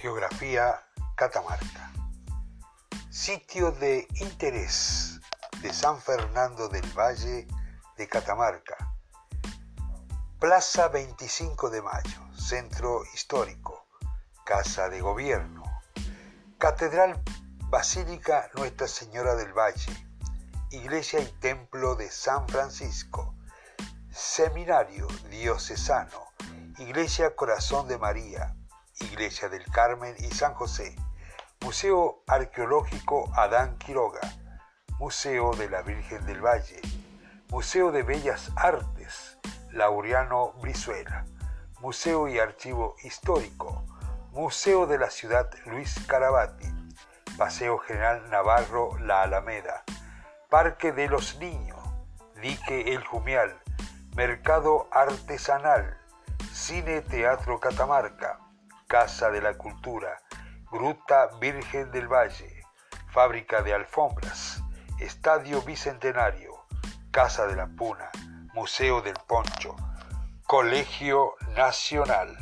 Geografía Catamarca. Sitio de interés de San Fernando del Valle de Catamarca. Plaza 25 de Mayo, Centro Histórico, Casa de Gobierno. Catedral Basílica Nuestra Señora del Valle. Iglesia y Templo de San Francisco. Seminario Diocesano. Iglesia Corazón de María Iglesia del Carmen y San José, Museo Arqueológico Adán Quiroga, Museo de la Virgen del Valle, Museo de Bellas Artes Laureano Brizuela, Museo y Archivo Histórico, Museo de la Ciudad Luis Carabati, Paseo General Navarro La Alameda, Parque de los Niños, Dique El Jumial, Mercado Artesanal, Cine Teatro Catamarca, Casa de la Cultura, Gruta Virgen del Valle, Fábrica de Alfombras, Estadio Bicentenario, Casa de la Puna, Museo del Poncho, Colegio Nacional.